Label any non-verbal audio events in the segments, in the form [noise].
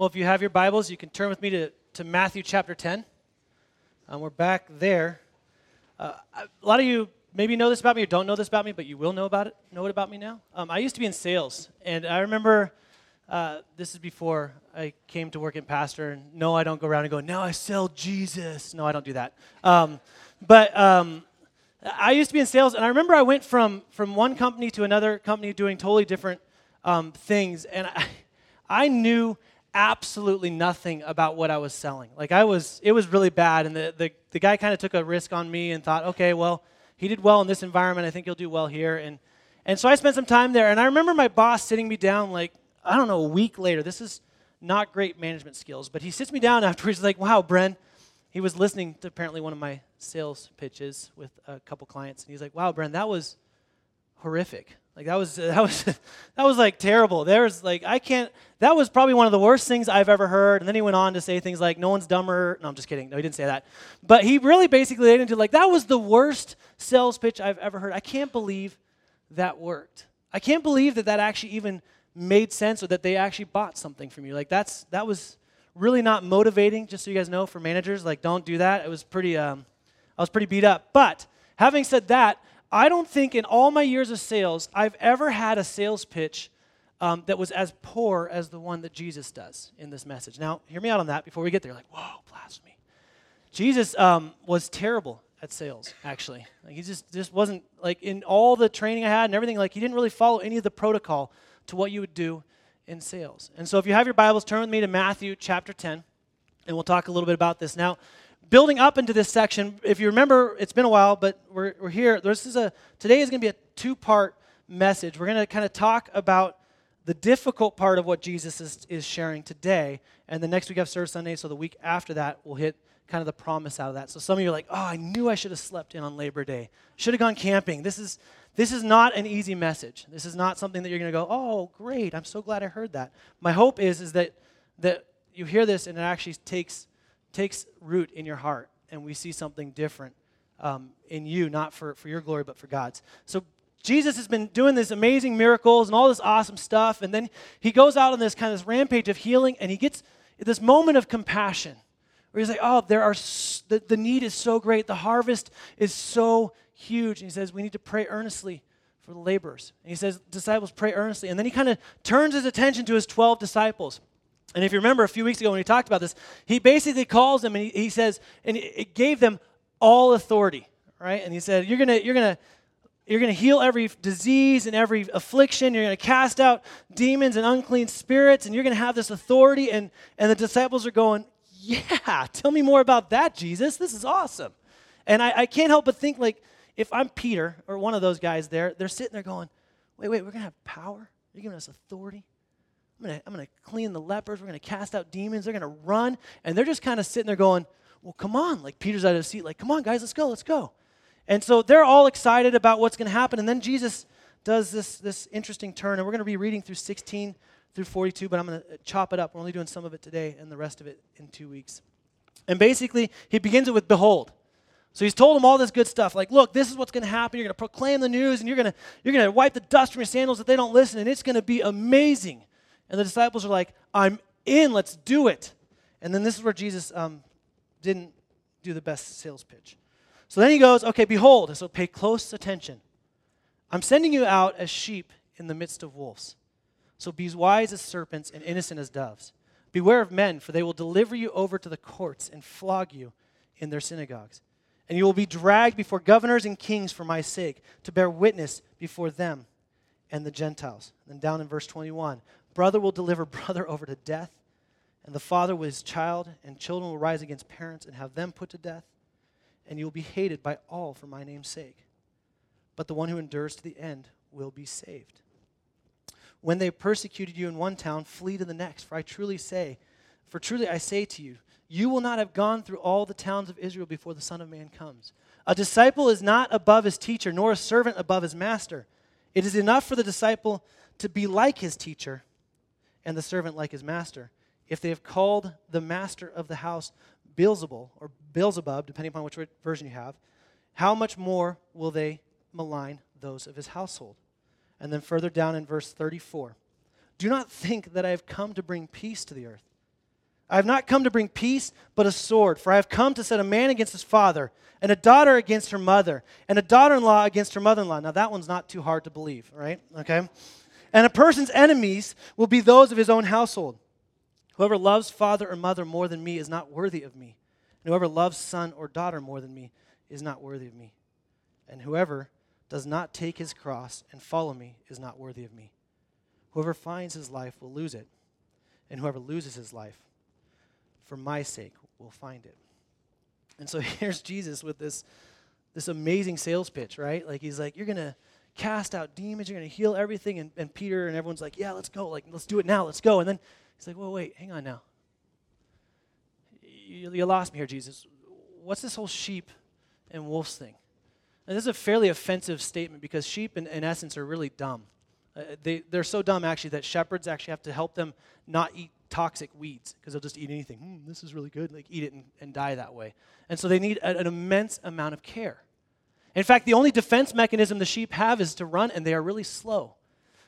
Well, if you have your Bibles, you can turn with me to, to Matthew chapter 10. Um, we're back there. Uh, a lot of you maybe know this about me or don't know this about me, but you will know about it. Know it about me now. Um, I used to be in sales, and I remember uh, this is before I came to work in pastor. And no, I don't go around and go, "Now I sell Jesus." No, I don't do that. Um, but um, I used to be in sales, and I remember I went from from one company to another company doing totally different um, things, and I, [laughs] I knew absolutely nothing about what I was selling. Like I was, it was really bad, and the the, the guy kind of took a risk on me and thought, okay, well, he did well in this environment. I think he'll do well here, and and so I spent some time there, and I remember my boss sitting me down like I don't know a week later. This is not great management skills, but he sits me down [laughs] afterwards. Like, wow, Bren. He was listening to apparently one of my sales pitches with a couple clients, and he's like, wow, Bren, that was horrific. Like that was [laughs] that was that was like terrible. There was like I can't. That was probably one of the worst things I've ever heard. And then he went on to say things like, "No one's dumber." No, I'm just kidding. No, he didn't say that. But he really basically into like that was the worst sales pitch I've ever heard. I can't believe that worked. I can't believe that that actually even made sense or that they actually bought something from you. Like that's that was really not motivating. Just so you guys know, for managers, like don't do that. It was pretty. Um, I was pretty beat up. But having said that, I don't think in all my years of sales I've ever had a sales pitch um, that was as poor as the one that Jesus does in this message. Now, hear me out on that before we get there. Like, whoa, blasphemy. Jesus um, was terrible at sales, actually. Like, he just, just wasn't, like, in all the training I had and everything, like, he didn't really follow any of the protocol to what you would do in sales. And so, if you have your Bibles, turn with me to Matthew chapter 10, and we'll talk a little bit about this. Now, building up into this section, if you remember, it's been a while, but we're, we're here. This is a, today is going to be a two part message. We're going to kind of talk about the difficult part of what Jesus is, is sharing today. And the next week, have Service Sunday, so the week after that, we'll hit kind of the promise out of that. So some of you are like, oh, I knew I should have slept in on Labor Day, should have gone camping. This is, this is not an easy message. This is not something that you're going to go, oh, great, I'm so glad I heard that. My hope is, is that, that you hear this and it actually takes takes root in your heart and we see something different um, in you, not for, for your glory, but for God's. So Jesus has been doing these amazing miracles and all this awesome stuff, and then he goes out on this kind of this rampage of healing, and he gets this moment of compassion where he's like, "Oh, there are the, the need is so great, the harvest is so huge," and he says, "We need to pray earnestly." For the laborers. And he says, Disciples, pray earnestly. And then he kind of turns his attention to his 12 disciples. And if you remember a few weeks ago when he talked about this, he basically calls them and he, he says, and it gave them all authority, right? And he said, You're gonna, you're gonna, you're gonna heal every disease and every affliction, you're gonna cast out demons and unclean spirits, and you're gonna have this authority. And, and the disciples are going, Yeah, tell me more about that, Jesus. This is awesome. And I, I can't help but think like if I'm Peter or one of those guys there, they're sitting there going, Wait, wait, we're gonna have power? You're giving us authority? I'm going to I'm to clean the lepers. We're going to cast out demons. They're going to run. And they're just kind of sitting there going, well, come on. Like Peter's out of his seat, like, come on, guys, let's go, let's go. And so they're all excited about what's going to happen. And then Jesus does this, this interesting turn. And we're going to be reading through 16 through 42, but I'm going to uh, chop it up. We're only doing some of it today and the rest of it in two weeks. And basically, he begins it with behold. So he's told them all this good stuff, like, look, this is what's going to happen. You're going to proclaim the news, and you're going to you're going to wipe the dust from your sandals if they don't listen, and it's going to be amazing. And the disciples are like, I'm in, let's do it. And then this is where Jesus um, didn't do the best sales pitch. So then he goes, Okay, behold, so pay close attention. I'm sending you out as sheep in the midst of wolves. So be wise as serpents and innocent as doves. Beware of men, for they will deliver you over to the courts and flog you in their synagogues. And you will be dragged before governors and kings for my sake, to bear witness before them and the Gentiles. And down in verse 21 Brother will deliver [laughs] brother over to death, and the father with his child, and children will rise against parents and have them put to death, and you will be hated by all for my name's sake. But the one who endures to the end will be saved. When they persecuted you in one town, flee to the next, for I truly say, for truly I say to you, you will not have gone through all the towns of Israel before the Son of Man comes. A disciple is not above his teacher, nor a servant above his master. It is enough for the disciple to be like his teacher and the servant like his master. If they have called the master of the house Beelzebul or Beelzebub, depending upon which version you have, how much more will they malign those of his household? And then further down in verse 34 Do not think that I have come to bring peace to the earth. I have not come to bring peace, but a sword. For I have come to set a man against his father, and a daughter against her mother, and a daughter in law against her mother in law. Now, that one's not too hard to believe, right? Okay? And a person's enemies will be those of his own household. Whoever loves father or mother more than me is not worthy of me. And whoever loves son or daughter more than me is not worthy of me. And whoever does not take his cross and follow me is not worthy of me. Whoever finds his life will lose it, and whoever loses his life for my sake will find it. And so [laughs] here's Jesus with this, this amazing sales pitch, right? Like he's like, You're going to cast out demons, you're going to heal everything. And, and Peter and everyone's like, Yeah, let's go. Like, let's do it now. Let's go. And then he's like, Well, wait, hang on now. You, you lost me here, Jesus. What's this whole sheep and wolves thing? And this is a fairly offensive statement because sheep, in, in essence, are really dumb. Uh, they, they're so dumb, actually, that shepherds actually have to help them not eat toxic weeds because they'll just eat anything. Mm, this is really good. Like eat it and, and die that way. And so they need an immense amount of care. In fact, the only defense mechanism the sheep have is to run, and they are really slow.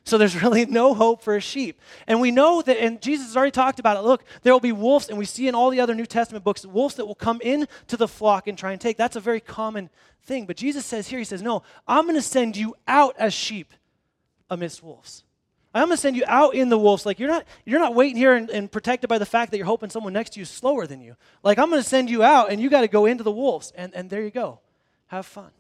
So there's [laughs] really no hope for a sheep. And we know that, and Jesus has already talked about it. Look, there will be wolves, and we see in all the other New Testament books, wolves that will come into the flock and try and take. That's a very common thing. But Jesus says here, He says, No, I'm going to send you out as sheep amidst wolves. I'm going to send you out in the wolves. Like, you're not, you're not waiting here and, and, protected by the fact that you're hoping someone next to you is slower than you. Like, I'm going to send you out, and you got to go into the wolves. And, and there you go. Have fun.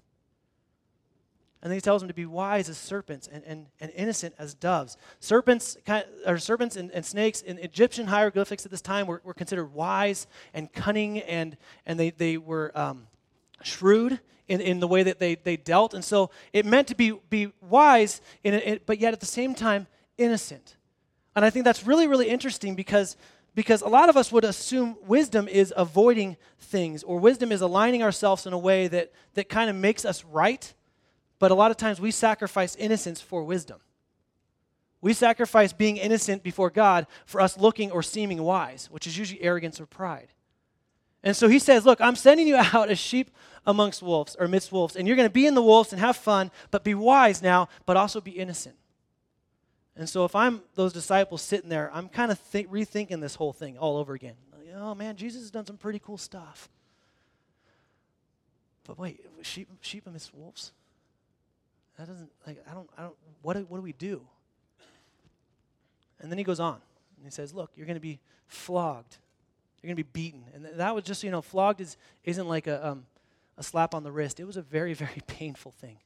And then he tells them to be wise as serpents and, and, and innocent as doves. Serpents, or serpents and, and, snakes in Egyptian hieroglyphics at this time were, were considered wise and cunning, and, and they, they were um, shrewd in, in the way that they, they dealt. And so it meant to be, be wise, in it, but yet at the same time, innocent. And I think that's really, really interesting because, because a lot of us would assume wisdom is avoiding things, or wisdom is aligning ourselves in a way that, that kind of makes us right. But a lot of times we sacrifice innocence for wisdom. We sacrifice being innocent before God for us looking or seeming wise, which is usually arrogance or pride. And so he says, Look, I'm sending you [laughs] out as sheep amongst wolves or amidst wolves, and you're going to be in the wolves and have fun, but be wise now, but also be innocent. And so if I'm those disciples sitting there, I'm kind of th- rethinking this whole thing all over again. Like, oh man, Jesus has done some pretty cool stuff. But wait, sheep, sheep amidst wolves? That doesn't like I don't I don't what do, what do we do? And then he goes on and he says, "Look, you're going to be flogged. You're going to be beaten." And that was just you know, flogged is isn't like a um, a slap on the wrist. It was a very [laughs] very painful thing.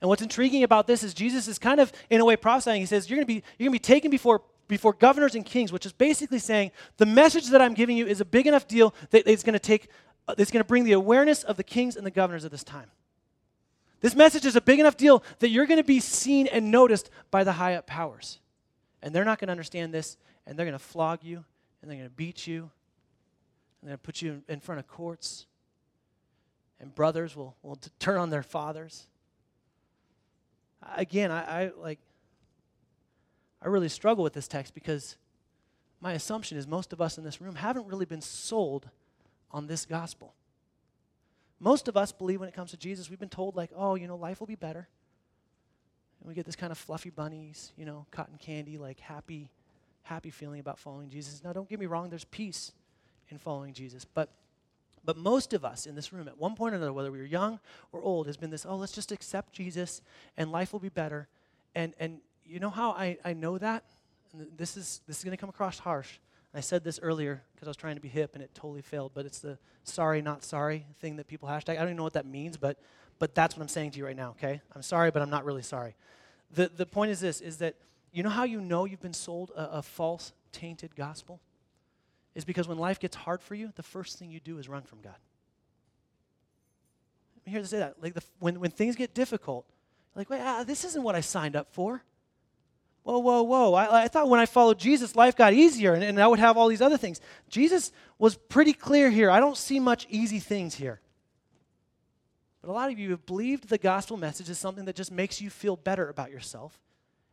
And what's intriguing about this is Jesus is kind of, in a way, prophesying. He says, You're going to be, you're going to be taken before, before governors and kings, which is basically saying, The message that I'm giving you is a big enough deal that it's going to take, uh, it's going to bring the awareness of the kings and the governors of this time. This message is a big enough deal that you're going to be seen and noticed by the high up powers. And they're not going to understand this, and they're going to flog you, and they're going to beat you, and they're going to put you in front of courts. And brothers will, will turn on their fathers again, I, I like I really struggle with this text because my assumption is most of us in this room haven't really been sold on this gospel. Most of us believe when it comes to Jesus, we've been told, like, oh, you know, life will be better. And we get this kind of fluffy bunnies, you know, cotton candy, like happy, happy feeling about following Jesus. Now, don't get me wrong, there's peace in following Jesus. But but most of us in this room, at one point or another, whether we were young or old, has been this, oh, let's just accept Jesus and life will be better. And, and you know how I, I know that? And this is, this is going to come across harsh. I said this earlier because I was trying to be hip and it totally failed, but it's the sorry, not sorry thing that people hashtag. I don't even know what that means, but, but that's what I'm saying to you right now, okay? I'm sorry, but I'm not really sorry. The, the point is this, is that you know how you know you've been sold a, a false, tainted gospel? is because when life gets hard for you, the first thing you do is run from God. I'm here to say that. Like the, when, when things get difficult, like, wait, ah, this isn't what I signed up for. Whoa, whoa, whoa. I, I thought when I followed Jesus, life got easier and, and I would have all these other things. Jesus was pretty clear here. I don't see much easy things here. But a lot of you have believed the gospel message is something that just makes you feel better about yourself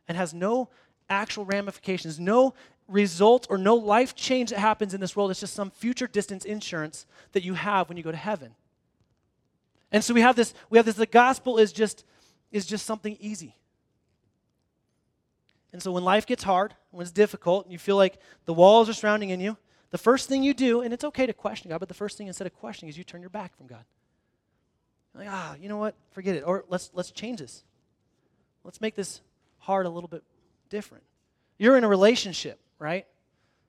and has no actual ramifications, no result or no life change that happens in this world. It's just some future distance insurance that you have when you go to heaven. And so we have this, we have this, the gospel is just, is just something easy. And so when life gets hard, when it's difficult, and you feel like the walls are surrounding in you, the first thing you do, and it's okay to question God, but the first thing instead of questioning is you turn your back from God. Like, ah, you know what? Forget it. Or let's let's change this. Let's make this heart a little bit different. You're in a relationship, right?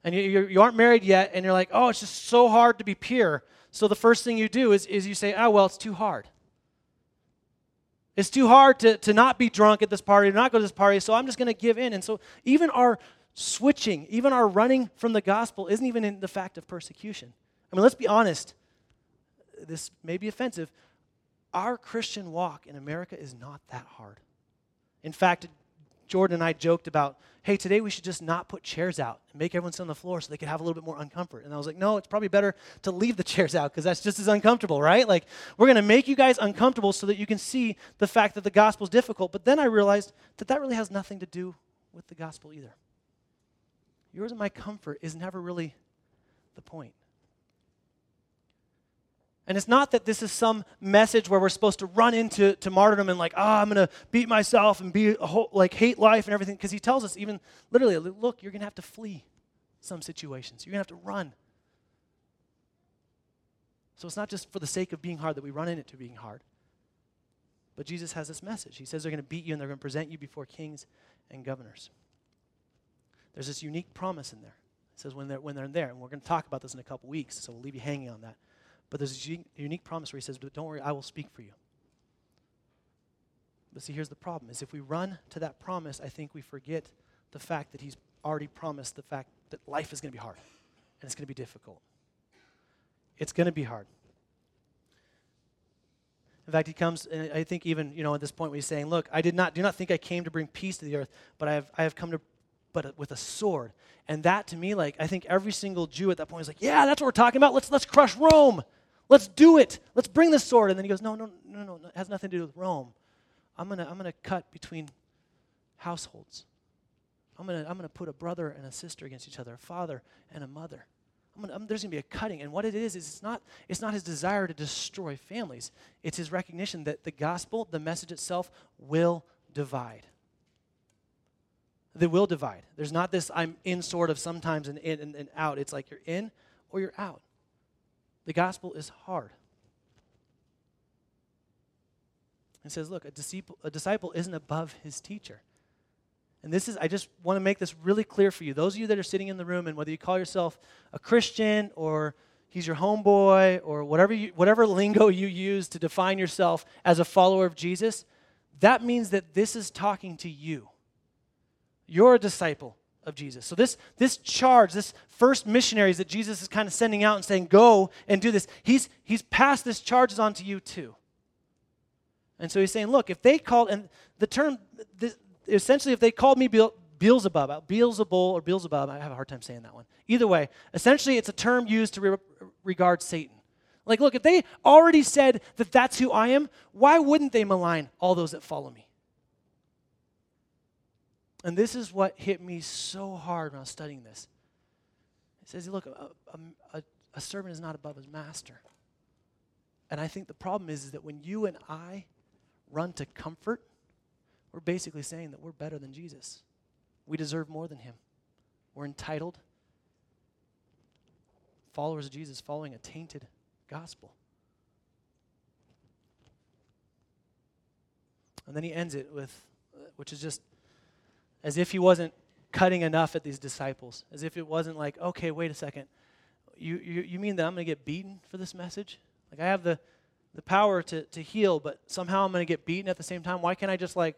And you, you're, you aren't married yet, and you're like, oh, it's just so hard to be pure. So the first thing you do is, is you say, oh, well, it's too hard. It's too hard to, to not be drunk at this party, to not go to this party, so I'm just going to give in. And so even our switching, even our running from the gospel, isn't even in the fact of persecution. I mean, let's be honest. This may be offensive. Our Christian walk in America is not that hard. In fact, Jordan and I joked about, hey, today we should just not put chairs out and make everyone sit on the floor so they could have a little bit more uncomfort. And I was like, no, it's probably better to leave the [laughs] chairs out because that's just as uncomfortable, right? Like, we're going to make you guys uncomfortable so that you can see the fact that the gospel is difficult. But then I realized that that really has nothing to do with the gospel either. Yours and my comfort is never really the point. And it's not that this is some message where we're supposed to run into to martyrdom and like, ah, oh, I'm going to beat myself and be whole, like hate life and everything. Because he tells us even literally, look, you're going to have to flee some situations. You're going to have to run. So it's not just for the sake of being hard that we run into being hard. But Jesus has this message. He says they're going to beat you and they're going to present you before kings and governors. There's this unique promise in there. It says when they're, when they're in there, and we're going to talk about this in a couple weeks, so we'll leave you hanging on that. But there's a unique promise where he says, Don't worry, I will speak for you. But see, here's the problem is if we run to that promise, I think we forget the fact that he's already promised the fact that life is going to be hard and it's going to be difficult. It's going to be hard. In fact, he comes, and I think even, you know, at this point he's saying, look, I did not, do not think I came to bring peace to the earth, but I have, I have come to, but with a sword. And that to me, like, I think every single Jew at that point is like, yeah, that's what we're talking about. Let's, let's crush Rome. Let's do it. Let's bring the sword. And then he goes, No, no, no, no. It has nothing to do with Rome. I'm going to I'm going to cut between households. I'm going to I'm going to put a brother and a sister against each other, a father and a mother. Gonna, I'm, there's going to be a cutting. And what it is, is it's not, it's not his desire to destroy families. It's his recognition that the gospel, the message itself, will divide. They will divide. There's not this I'm in sort of sometimes and in and, and out. It's like you're in or you're out. The gospel is hard. It says, look, a disciple, a disciple isn't above his teacher. And this is, I just want to make this really clear for you. Those of you that are sitting in the room, and whether you call yourself a Christian or he's your homeboy or whatever, you, whatever lingo you use to define yourself as a follower of Jesus, that means that this is talking to you. You're a disciple of Jesus. So this this charge, this first missionaries that Jesus is kind of sending out and saying, "Go and do this." He's he's passed this charges on to you too. And so he's saying, "Look, if they called and the term this, essentially if they called me Beelzebub, Beelzebul or Beelzebub, I have a hard time saying that one. Either way, essentially it's a term used to re- regard Satan. Like, look, if they already said that that's who I am, why wouldn't they malign all those that follow me? And this is what hit me so hard when I was studying this. It says, look, a, a, a servant is not above his master. And I think the problem is, is that when you and I run to comfort, we're basically saying that we're better than Jesus. We deserve more than him. We're entitled. Followers of Jesus following a tainted gospel. And then he ends it with, uh, which is just as if he wasn't cutting enough at these disciples, as if it wasn't like, okay, wait a second. You, you, you mean that I'm going to get beaten for this message? Like, I have the, the power to, to heal, but somehow I'm going to get beaten at the same time? Why can't I just, like,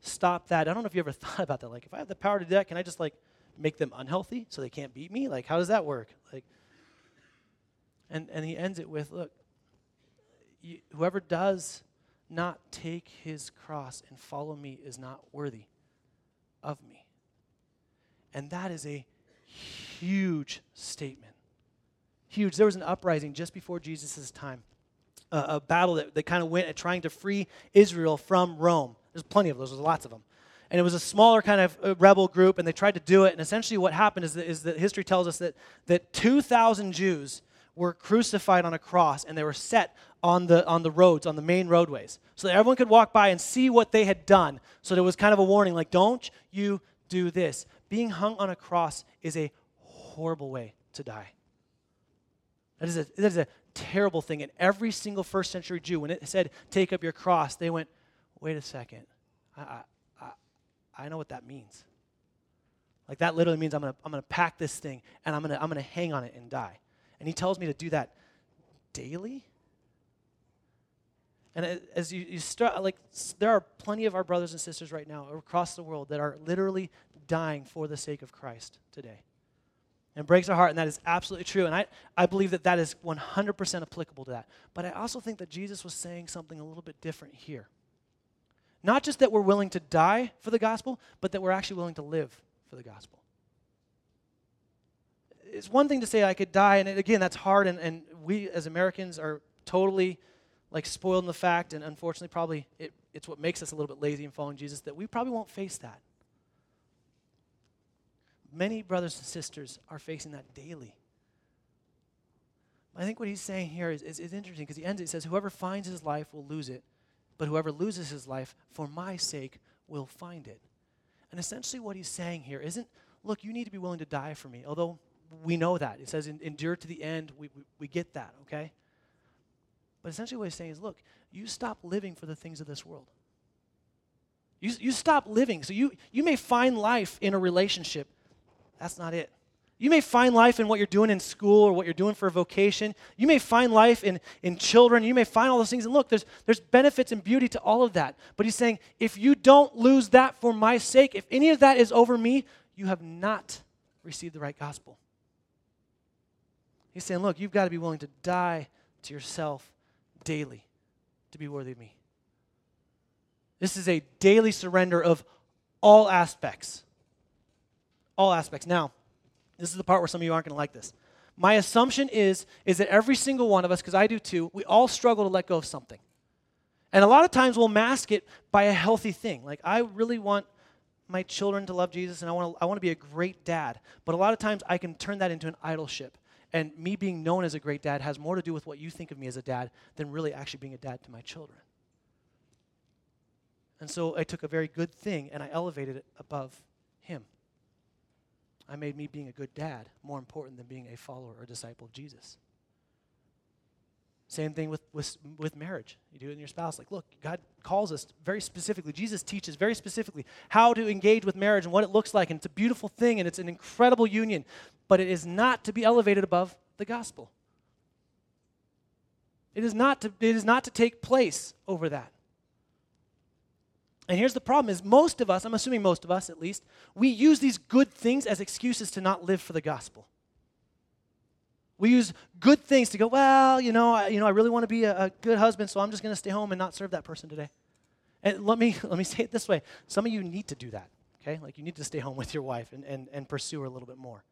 stop that? I don't know if you ever [laughs] thought about that. Like, if I have the power to do that, can I just, like, make them unhealthy so they can't beat me? Like, how does that work? Like, and, and he ends it with, look, you, whoever does not take his cross and follow me is not worthy of me. And that is a huge statement. Huge. There was an uprising just before Jesus' time, a battle that, that kind of went at trying to free Israel from Rome. There's plenty of those, there's lots of them. And it was a smaller kind of uh, rebel group, and they tried to do it. And essentially, what happened is that, is that history tells us that, that 2,000 Jews were crucified on a cross, and they were set on the, on the roads, on the main roadways, so that everyone could walk by and see what they had done. So there was kind of a warning like, don't you do this. Being hung on a cross is a horrible way to die. That is a, that is a terrible thing. And every single first century Jew, when it said, take up your cross, they went, wait a second. I, I, I know what that means. Like that literally means I'm going to I'm gonna pack this thing and I'm going to I'm going to hang on it and die. And he tells me to do that daily. And as you, you start, like, there are plenty of our brothers and sisters right now across the world that are literally dying for the sake of Christ today. And breaks our heart, and that is absolutely true. And I, I believe that that is 100% applicable to that. But I also think that Jesus was saying something a little bit different here. Not just that we're willing to die for the gospel, but that we're actually willing to live for the gospel. It's one thing to say I could die, and again, that's hard, and, and we as Americans are totally like spoiled in the fact, and unfortunately, probably it, it's what makes us a little bit lazy in following Jesus, that we probably won't face that. Many brothers and sisters are facing that daily. I think what he's saying here is, is, is interesting because he ends it, he says, Whoever finds his life will lose it, but whoever loses his life for my sake will find it. And essentially, what he's saying here isn't, look, you need to be willing to die for me, although we know that. It says, endure to the end. We, we, we get that, okay? But essentially, what he's saying is look, you stop living for the things of this world. You, you stop living. So you, you may find life in a relationship. That's not it. You may find life in what you're doing in school or what you're doing for a vocation. You may find life in, in children. You may find all those things. And look, there's, there's benefits and beauty to all of that. But he's saying, if you don't lose that for my sake, if any of that is over me, you have not received the right gospel. He's saying, look, you've got to be willing to die to yourself daily to be worthy of me. This is a daily surrender of all aspects. All aspects. Now, this is the part where some of you aren't going to like this. My assumption is, is that every single one of us, because I do too, we all struggle to let go of something. And a lot of times we'll mask it by a healthy thing. Like, I really want my children to love Jesus and I want to, I want to be a great dad. But a lot of times I can turn that into an idolship. And me being known as a great dad has more to do with what you think of me as a dad than really actually being a dad to my children. And so I took a very good thing and I elevated it above him. I made me being a good dad more important than being a follower or disciple of Jesus. Same thing with, with, with marriage. You do it in your spouse. Like, look, God calls us very specifically. Jesus teaches very specifically how to engage with marriage and what it looks like. And it's a beautiful thing and it's an incredible union. But it is not to be elevated above the gospel. It is not to, it is not to take place over that. And here's the problem is most of us, I'm assuming most of us at least, we use these good things as excuses to not live for the gospel. We use good things to go, well, you know, I, you know, I really want to be a, a good husband, so I'm just going to stay home and not serve that person today. And let me, [laughs] let me say it this way. Some of you need to do that, okay? Like you need to stay home with your wife and, and, and pursue her a little bit more.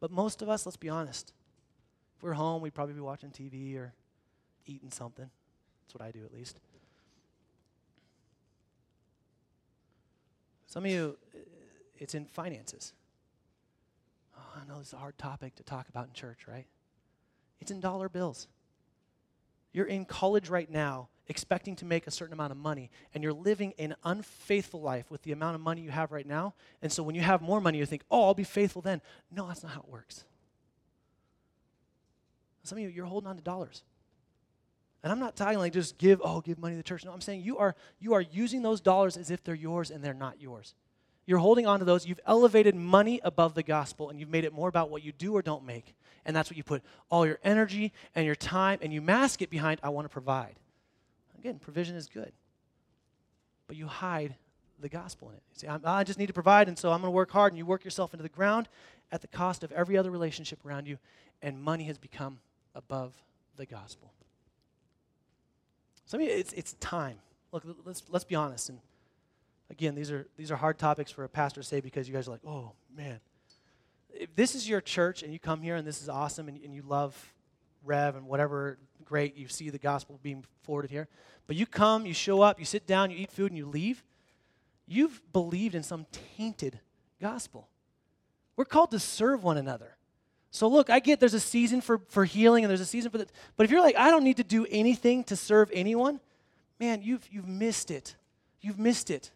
But most of us, let's be honest, if we're home, we'd probably be watching TV or eating something. That's what I do at least. Some of you, it's in finances. I know is a hard topic to talk about in church, right? It's in dollar bills. You're in college right now expecting to make a certain amount of money, and you're living an unfaithful life with the amount of money you have right now. And so when you have more money, you think, oh, I'll be faithful then. No, that's not how it works. Some of you, you're holding on to dollars. And I'm not talking like just give, oh, give money to the church. No, I'm saying you are you are using those dollars as if they're yours and they're not yours. You're holding on to those. You've elevated money above the gospel and you've made it more about what you do or don't make. And that's what you put all your energy and your time and you mask it behind, I want to provide. Again, provision is good. But you hide the gospel in it. You say, I just need to provide, and so I'm going to work hard, and you work yourself into the ground at the cost of every other relationship around you, and money has become above the gospel. So of you, it's, it's time. Look, let's, let's be honest. And Again, these are, these are hard topics for a pastor to say because you guys are like, oh, man. If this is your church and you come here and this is awesome and, and you love Rev and whatever great, you see the gospel being forwarded here, but you come, you show up, you sit down, you eat food, and you leave, you've believed in some tainted gospel. We're called to serve one another. So look, I get there's a season for, for healing and there's a season for that. But if you're like, I don't need to do anything to serve anyone, man, you've, you've missed it. You've missed it.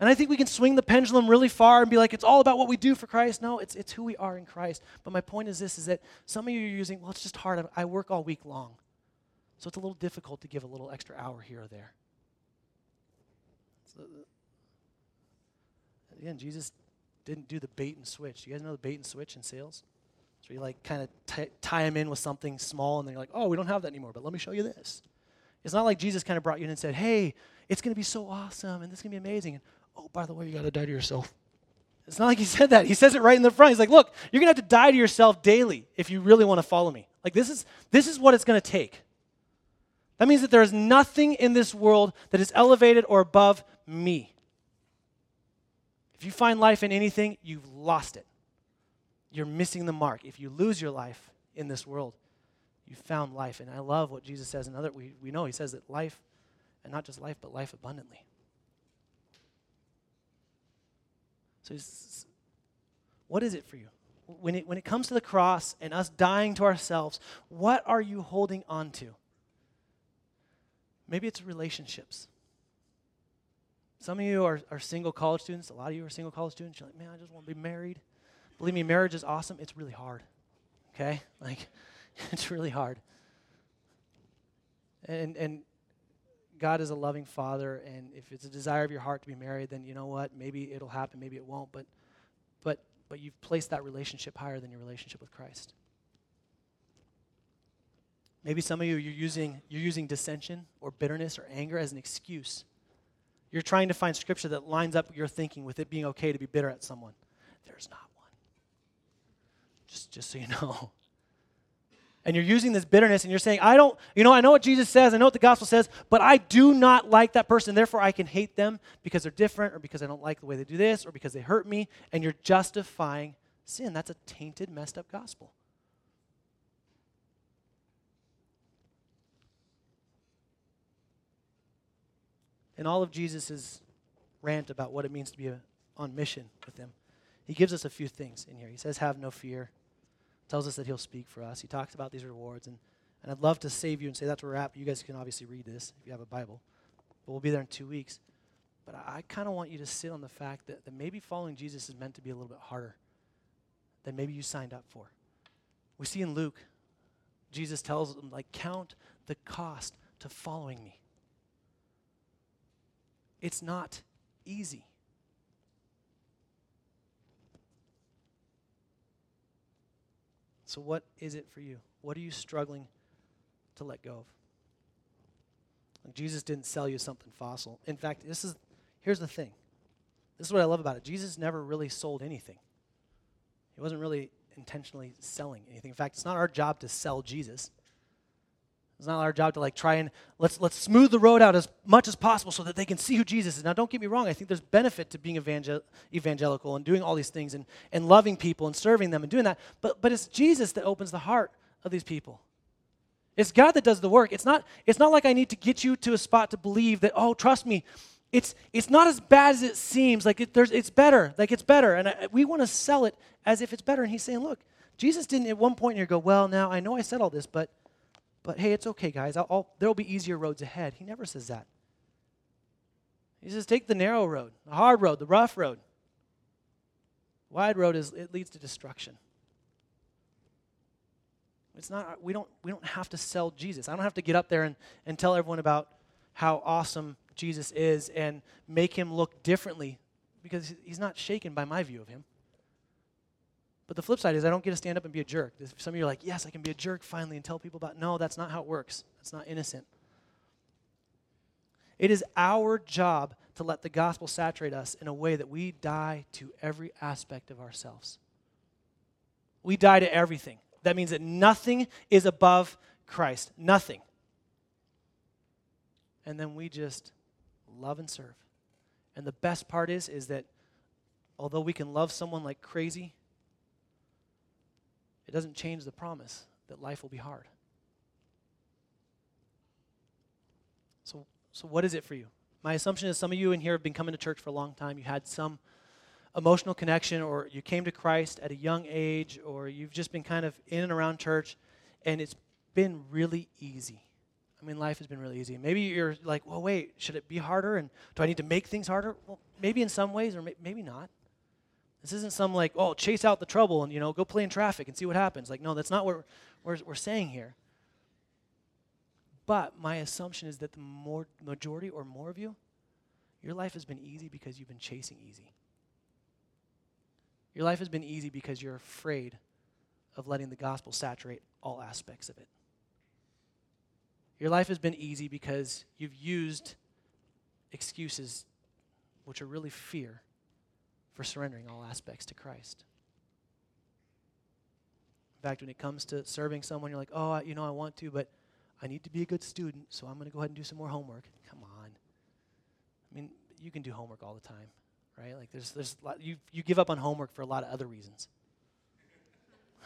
And I think we can swing the pendulum really far and be like, it's all about what we do for Christ. No, it's, it's who we are in Christ. But my point is this is that some of you are using, well, it's just hard. I work all week long. So it's a little difficult to give a little extra hour here or there. So, again, Jesus didn't do the bait and switch. You guys know the bait and switch in sales? So you like kind of t- tie them in with something small and they're like, oh, we don't have that anymore, but let me show you this. It's not like Jesus kind of brought you in and said, hey, it's going to be so awesome and this is going to be amazing. And oh, by the way, you got to die to yourself. It's not like he [laughs] said that. He says it right in the front. He's like, look, you're going to have to die to yourself daily if you really want to follow me. Like this is this is what it's going to take. That means that there is nothing in this world that is elevated or above me. If you find life in anything, you've lost it. You're missing the mark. If you lose your life in this world, you found life. And I love what Jesus says in other we, we know he says that life, and not just life, but life abundantly. So what is it for you? When it, when it comes to the cross and us dying to ourselves, what are you holding on to? Maybe it's relationships. Some of you are, are single college students. A lot of you are single college students. You're like, man, I just want to be married. Believe me, marriage is awesome. It's really hard. Okay? Like, [laughs] it's really hard. And, and God is a loving father, and if it's a desire of your heart to be married, then you know what? Maybe it'll happen, maybe it won't. But, but, but you've placed that relationship higher than your relationship with Christ. Maybe some of you you're using you're using dissension or bitterness or anger as an excuse. You're trying to find scripture that lines up your thinking with it being okay to be bitter at someone. There's not one. Just just so you [laughs] know. And you're using this bitterness and you're saying, I don't, you know, I know what Jesus says, I know what the gospel says, but I do not like that person. Therefore, I can hate them because they're different or because I don't like the way they do this or because they hurt me. And you're justifying sin. That's a tainted, messed up gospel. in all of Jesus' rant about what it means to be on mission with him, he gives us a few things in here. He says, Have no fear, tells us that he'll speak for us. He talks about these rewards. And, and I'd love to save you and say that's where we're at, you guys can obviously read this if you have a Bible. But we'll be there in two weeks. But I, I kind of want you to sit on the fact that, that maybe following Jesus is meant to be a little bit harder than maybe you signed up for. We see in Luke, Jesus tells them, like, count the cost to following me. It's not easy. So, what is it for you? What are you struggling to let go of? Like Jesus didn't sell you something fossil. In fact, this is here's the thing. This is what I love about it. Jesus never really sold anything. He wasn't really intentionally selling anything. In fact, it's not our job to sell Jesus. It's not our job to like try and let's let's smooth the road out as much as possible so that they can see who Jesus is. Now, don't get me wrong. I think there's benefit to being evangel- evangelical and doing all these things and, and loving people and serving them and doing that. But but it's Jesus that opens the heart of these people. It's God that does the work. It's not it's not like I need to get you to a spot to believe that oh trust me. It's, it's not as bad as it seems. Like it, there's, it's better. Like it's better. And I, we want to sell it as if it's better. And he's saying, look, Jesus didn't at one point here go, well, now I know I said all this, but but hey, it's okay, guys. I'll, I'll, there'll be easier roads ahead. He never says that. He says, take the narrow road, the hard road, the rough road. Wide road is it leads to destruction. It's not we don't we don't have to sell Jesus. I don't have to get up there and, and tell everyone about how awesome Jesus is and make him look differently because he's not shaken by my view of him. But the flip side is I don't get to stand up and be a jerk. Some of you are like, yes, I can be a jerk finally and tell people about. No, that's not how it works. That's not innocent. It is our job to let the gospel saturate us in a way that we die to every aspect of ourselves. We die to everything. That means that nothing is above Christ. Nothing. And then we just love and serve. And the best part is is that although we can love someone like crazy, it doesn't change the promise that life will be hard. So, so what is it for you? My assumption is some of you in here have been coming to church for a long time. You had some emotional connection, or you came to Christ at a young age, or you've just been kind of in and around church, and it's been really easy. I mean, life has been really easy. Maybe you're like, well, wait, should it be harder? And do I need to make things harder? Well, maybe in some ways, or may- maybe not. This isn't some like, oh, chase out the trouble and, you know, go play in traffic and see what happens. Like, no, that's not what we're, we're, saying here. But my assumption is that the more majority or more of you, your life has been easy because you've been chasing easy. Your life has been easy because you're afraid of letting the gospel saturate all aspects of it. Your life has been easy because you've used excuses, which are really fear, for surrendering all aspects to Christ. In fact, when it comes to serving someone, you're like, oh, you know, I want to, but I need to be a good student, so I'm going to go ahead and do some more homework. Come on. I mean, you can do homework all the time, right? Like, there's, there's lot, you, you give up on homework for a lot of other reasons.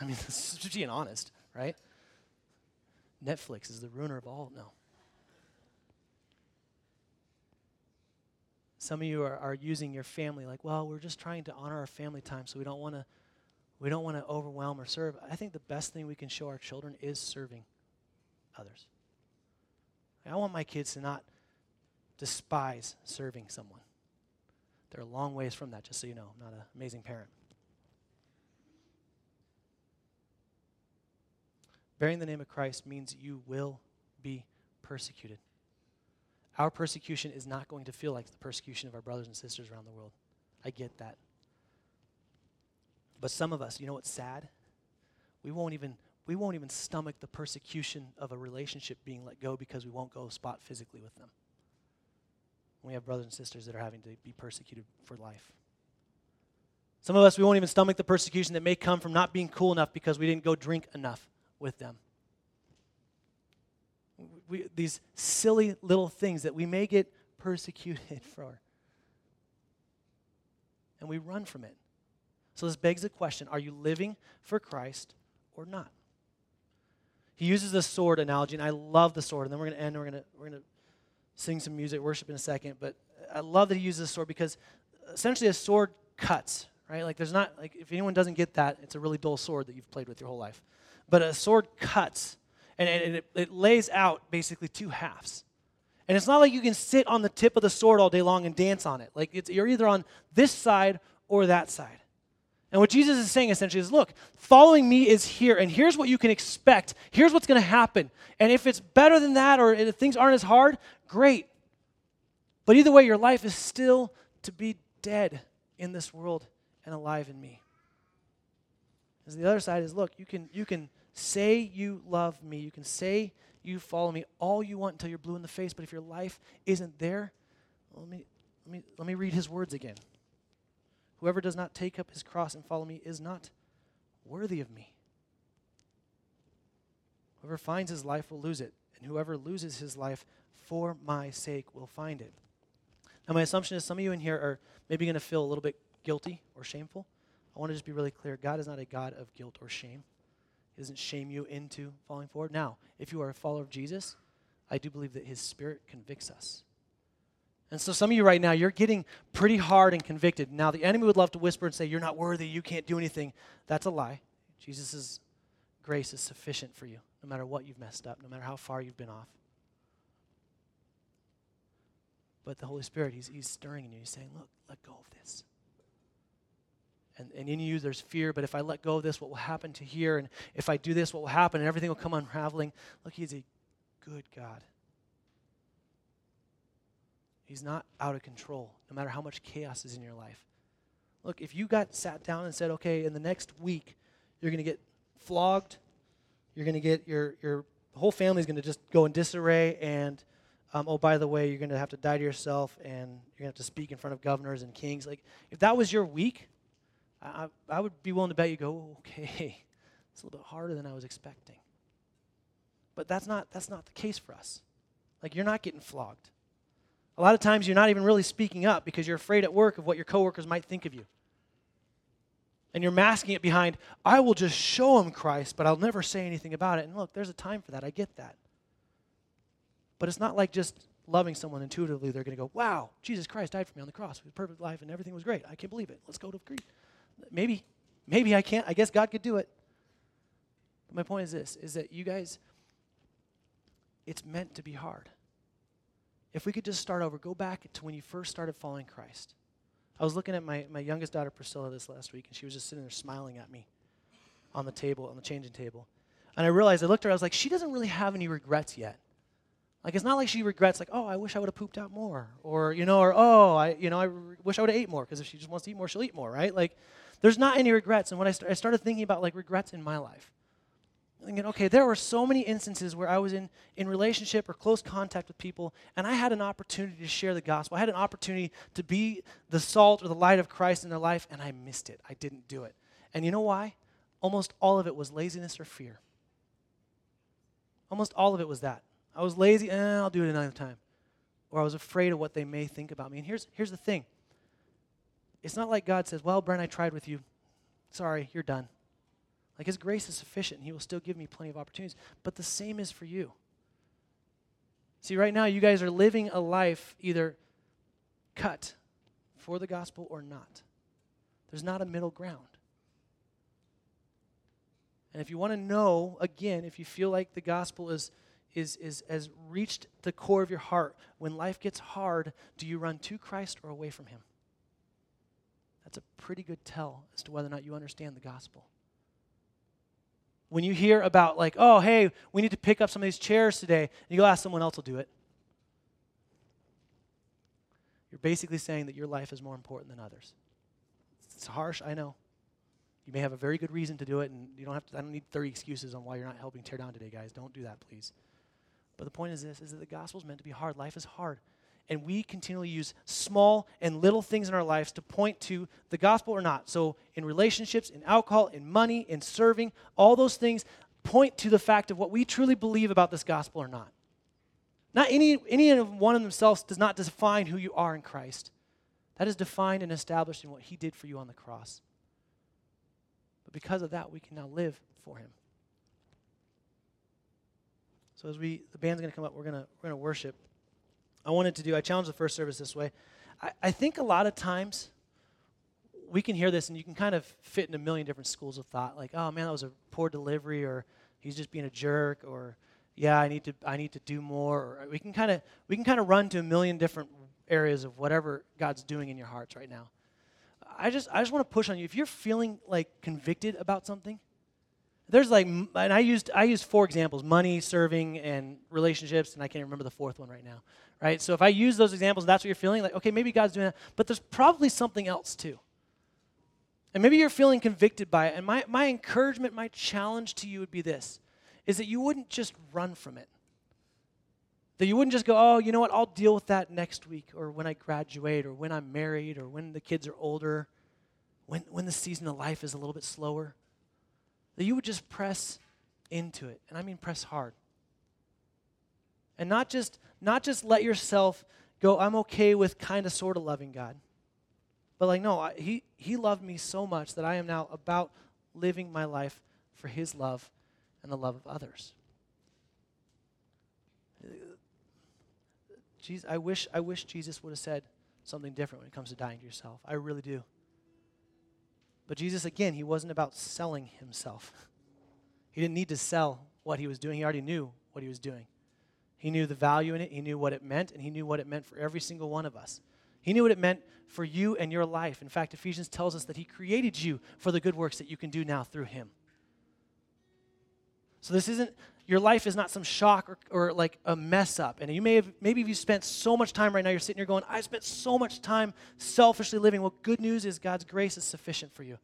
I mean, [laughs] just being honest, right? Netflix is the ruiner of all. No. Some of you are, are using your family like, well, we're just trying to honor our family time, so we don't want to we don't want to overwhelm or serve. I think the best thing we can show our children is serving others. I want my kids to not despise serving someone. They're a long ways from that, just so you know. I'm not an amazing parent. Bearing the name of Christ means you will be persecuted. Our persecution is not going to feel like the persecution of our brothers and sisters around the world. I get that. But some of us, you know what's sad? We won't even we won't even stomach the persecution of a relationship being let go because we won't go spot physically with them. We have brothers and sisters that are having to be persecuted for life. Some of us, we won't even stomach the persecution that may come from not being cool enough because we didn't go drink enough with them. We, these silly little things that we may get persecuted [laughs] for. And we run from it. So this begs the question are you living for Christ or not? He uses the sword analogy, and I love the sword. And then we're going to end. We're going we're to sing some music, worship in a second. But I love that he uses the sword because essentially a sword cuts, right? Like there's not, like if anyone doesn't get that, it's a really dull sword that you've played with your whole life. But a sword cuts, and, it, it lays out basically two halves. And it's not like you can sit on the tip of the sword all day long and dance on it. Like you're either on this side or that side. And what Jesus is saying essentially is look, following me is here, and here's what you can expect. Here's what's going to happen. And if it's better than that, or if things aren't as hard, great. But either way, your life is still to be dead in this world and alive in me. As the other side is look, you can, you can say you love me, you can say you follow me all you want until you're blue in the face, but if your life isn't there, let, me, let, me, let me read his words again. Whoever does not take up his cross and follow me is not worthy of me. Whoever finds his life will lose it, and whoever loses his life for my sake will find it. Now, my assumption is some of you in here are maybe going to feel a little bit guilty or shameful. I want to just be really clear God is not a God of guilt or shame. He doesn't shame you into falling forward. Now, if you are a follower of Jesus, I do believe that his spirit convicts us. And so some of you right now, you're getting pretty hard and convicted. Now, the enemy would love to whisper and say, You're not worthy, you can't do anything. That's a lie. Jesus' grace is sufficient for you, no matter what you've messed up, no matter how far you've been off. But the Holy Spirit, He's, he's stirring in you. He's saying, Look, let go of this. And, and in you, there's fear, but if I let go of this, what will happen to here? And if I do this, what will happen? And everything will come unraveling. Look, He's a good God. He's not out of control, no matter how much chaos is in your life. Look, if you got sat down and said, okay, in the next week, you're going to get flogged, you're going to get your, your whole family's going to just go in disarray, and um, oh, by the way, you're going to have to die to yourself, and you're going to have to speak in front of governors and kings. Like, if that was your week, I, I would be willing to bet you go, oh, okay, [laughs] it's a little bit harder than I was expecting. But that's not, that's not the case for us. Like, you're not getting flogged. A lot of times you're not even really speaking up because you're afraid at work of what your coworkers might think of you. And you're masking it behind, I will just show them Christ, but I'll never say anything about it. And look, there's a time for that. I get that. But it's not like just loving someone intuitively, they're going to go, wow, Jesus Christ died for me on the cross. It was perfect life and everything was great. I can't believe it. Let's go to Greek. Maybe, maybe I can't. I guess God could do it. But my point is this, is that you guys, it's meant to be hard. If we could just start over, go back to when you first started following Christ. I was looking at my, my youngest daughter, Priscilla, this last week, and she was just sitting there smiling at me on the table, on the changing table. And I realized, I looked at her, I was like, she doesn't really have any regrets yet. Like, it's not like she regrets, like, oh, I wish I would have pooped out more. Or, you know, or, oh, I, you know, I wish I would have ate more. Because if she just wants to eat more, she'll eat more, right? Like, there's not any regrets. And when I, st- I started thinking about, like, regrets in my life, thinking, okay, there were so many instances where I was in, in relationship or close contact with people, and I had an opportunity to share the gospel. I had an opportunity to be the salt or the light of Christ in their life, and I missed it. I didn't do it. And you know why? Almost all of it was laziness or fear. Almost all of it was that. I was lazy, eh, I'll do it another time. Or I was afraid of what they may think about me. And here's, here's the thing it's not like God says, Well, Brent, I tried with you. Sorry, you're done. Like His grace is sufficient, and He will still give me plenty of opportunities. But the same is for you. See, right now, you guys are living a life either cut for the gospel or not. There's not a middle ground. And if you want to know, again, if you feel like the gospel is, is, is, has reached the core of your heart, when life gets hard, do you run to Christ or away from Him? That's a pretty good tell as to whether or not you understand the gospel. When you hear about, like, oh, hey, we need to pick up some of these chairs today, and you go ask someone else will do it, you're basically saying that your life is more important than others. It's harsh, I know. You may have a very good reason to do it, and you don't have to, I don't need 30 excuses on why you're not helping tear down today, guys. Don't do that, please. But the point is this, is that the gospel is meant to be hard. Life is hard. And we continually use small and little things in our lives to point to the gospel or not. So in relationships, in alcohol, in money, in serving, all those things point to the fact of what we truly believe about this gospel or not. Not any, any one of themselves does not define who you are in Christ. That is defined and established in what he did for you on the cross. But because of that, we can now live for him. So as we the band's gonna come up, we're gonna we're gonna worship. I wanted to do, I challenged the first service this way. I, I think a lot of times we can hear this and you can kind of fit in a million different schools of thought, like, oh man, that was a poor delivery, or he's just being a jerk, or yeah, I need to I need to do more. Or we can kind of we can kind of run to a million different areas of whatever God's doing in your hearts right now. I just I just want to push on you. If you're feeling like convicted about something, there's like and I used I used four examples: money, serving, and relationships, and I can't remember the fourth one right now. Right? So if I use those examples, that's what you're feeling like. Okay, maybe God's doing that, but there's probably something else too. And maybe you're feeling convicted by it. And my, my encouragement, my challenge to you would be this is that you wouldn't just run from it. That you wouldn't just go, oh, you know what, I'll deal with that next week or when I graduate or when I'm married or when the kids are older, when, when the season of life is a little bit slower. That you would just press into it. And I mean press hard. And not just, not just let yourself go, I'm okay with kind of sort of loving God. But like, no, I, he, he loved me so much that I am now about living my life for his love and the love of others. Jesus, I wish, I wish Jesus would have said something different when it comes to dying to yourself. I really do. But Jesus, again, he wasn't about selling himself. [laughs] He didn't need to sell what he was doing. He already knew what he was doing. He knew the value in it, he knew what it meant, and he knew what it meant for every single one of us. He knew what it meant for you and your life. In fact, Ephesians tells us that he created you for the good works that you can do now through him. So this isn't your life is not some shock or, or like a mess up. And you may have maybe if you spent so much time right now, you're sitting here going, I spent so much time selfishly living. Well, good news is God's grace is sufficient for you.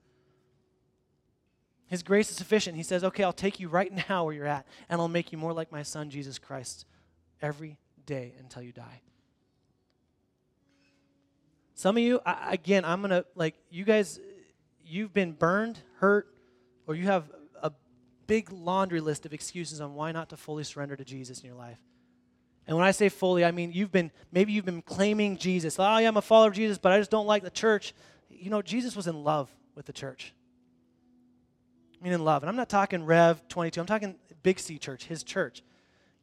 His grace is sufficient. He says, Okay, I'll take you right [laughs] now where you're at, and I'll make you more like my son, Jesus Christ, every day until you die. Some of you, I, again, I'm going to, like, you guys, you've been burned, hurt, or you have a big laundry list of excuses on why not to fully surrender to Jesus in your life. And when I say fully, I mean you've been, maybe you've been claiming Jesus. Oh, yeah, I'm a follower of Jesus, but I just don't like the church. You know, Jesus was in love with the church. I mean, in love. And I'm not talking Rev 22, I'm talking Big C Church, his church.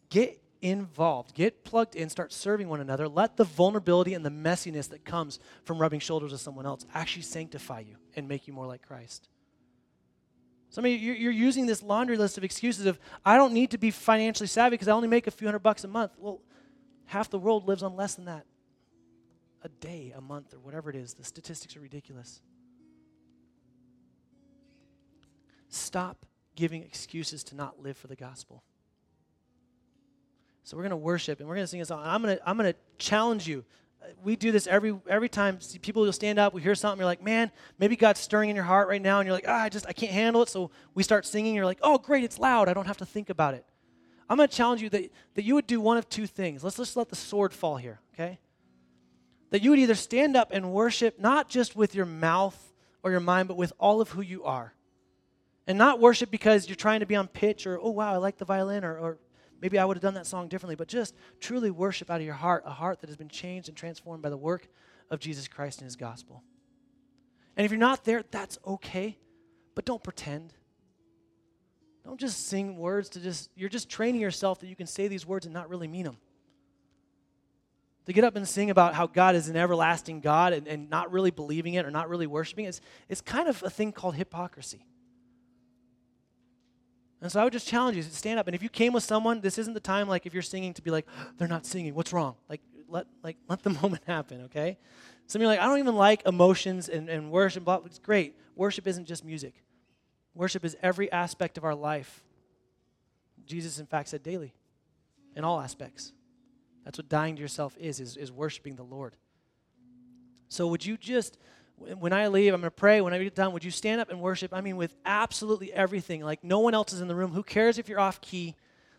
Get involved. Get plugged in, start serving one another. Let the vulnerability and the messiness that comes from rubbing shoulders with someone else actually sanctify you and make you more like Christ. Some of you, you're using this laundry list of excuses of, I don't need to be financially savvy because I only make a few hundred bucks a month. Well, half the world lives on less than that a day, a month, or whatever it is. The statistics are ridiculous. Stop giving excuses to not live for the gospel. So we're going to worship and we're going to sing a song. I'm going to I'm going to challenge you. We do this every every time. People will stand up. We hear something. You're like, man, maybe God's stirring in your heart right now, and you're like, ah, I just I can't handle it. So we start singing. You're like, oh, great, it's loud. I don't have to think about it. I'm going to challenge you that, that you would do one of two things. Let's just let the sword fall here, okay? That you would either stand up and worship not just with your mouth or your mind, but with all of who you are. And not worship because you're trying to be on pitch or, oh, wow, I like the violin, or, or maybe I would have done that song differently, but just truly worship out of your heart, a heart that has been changed and transformed by the work of Jesus Christ and his gospel. And if you're not there, that's okay, but don't pretend. Don't just sing words to just, you're just training yourself that you can say these words and not really mean them. To get up and sing about how God is an everlasting God and, and not really believing it or not really worshiping it, it's, it's kind of a thing called hypocrisy. And so I would just challenge you to stand up. And if you came with someone, this isn't the time like if you're singing to be like, they're not singing, what's wrong? Like let like [laughs] let the moment happen, okay? Some of you are like, I don't even like emotions and, and worship, blah, it's great. Worship isn't just music. Worship is every aspect of our life. Jesus, in fact, said daily, in all aspects. That's what dying to yourself is, is, is worshiping the Lord. So would you just, when I leave, I'm going to pray. When I get done, would you stand up and worship? I mean, with absolutely everything. Like no one else is in the room. Who cares if you're off key?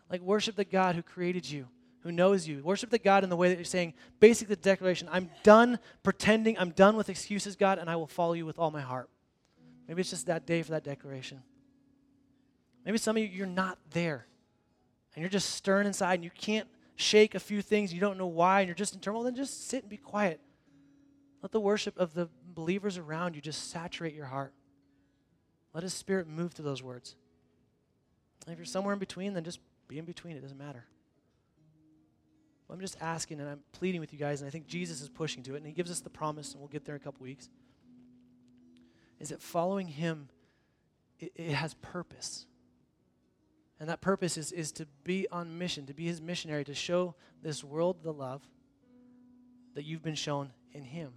Like worship the God who created you, who knows you. Worship the God in the way that you're saying, basically the declaration, I'm done pretending, I'm done with excuses, God, and I will follow you with all my heart. Maybe it's just that day for that declaration. Maybe some of you, you're not there. And you're just stirring inside and you can't shake a few things. You don't know why. And you're just in turmoil. Then just sit and be quiet. Let the worship of the believers around you just saturate your heart. Let His Spirit move through those words. And if you're somewhere in between, then just be in between. It doesn't matter. I'm just asking and I'm pleading with you guys, and I think Jesus is pushing to it, and He gives us the promise, and we'll get there in a couple weeks is that following Him, it, it has purpose. And that purpose is, is to be on mission, to be His missionary, to show this world the love that you've been shown in Him.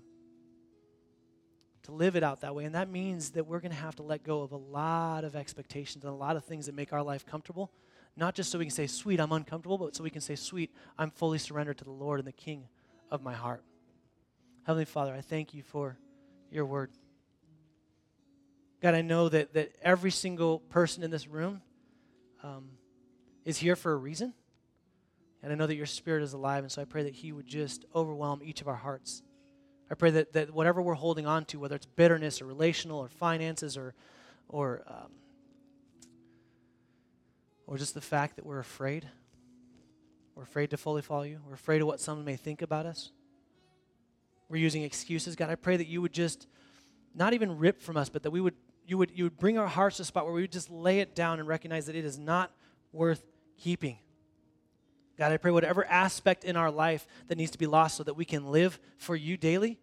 To live it out that way. And that means that we're going to have to let go of a lot of expectations and a lot of things that make our life comfortable. Not just so we can say, sweet, I'm uncomfortable, but so we can say, sweet, I'm fully surrendered to the Lord and the King of my heart. Heavenly Father, I thank you for your word. God, I know that, that every single person in this room um, is here for a reason. And I know that your spirit is alive, and so I pray that He would just overwhelm each of our hearts. I pray that, that whatever we're holding on to, whether it's bitterness or relational or finances or, or, um, or just the fact that we're afraid, we're afraid to fully follow you, we're afraid of what someone may think about us, we're using excuses. God, I pray that you would just not even rip from us, but that we would you would you would bring our hearts to a spot where we would just lay it down and recognize that it is not worth keeping. God, I pray whatever aspect in our life that needs to be lost so that we can live for you daily,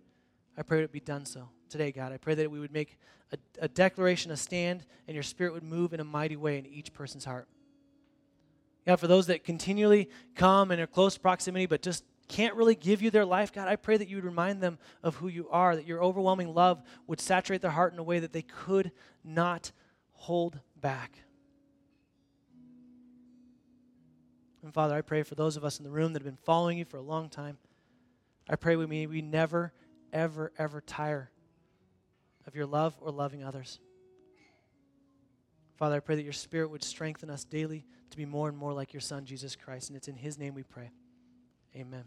I pray it be done so today, God. I pray that we would make a, a declaration, a stand, and your spirit would move in a mighty way in each person's heart. God, for those that continually come and are close proximity but just can't really give you their life, God, I pray that you would remind them of who you are, that your overwhelming love would saturate their heart in a way that they could not hold back. And Father, I pray for those of us in the room that have been following you for a long time. I pray we may we never, ever, ever tire of your love or loving others. Father, I pray that your Spirit would strengthen us daily to be more and more like your Son, Jesus Christ. And it's in his name we pray. Amen.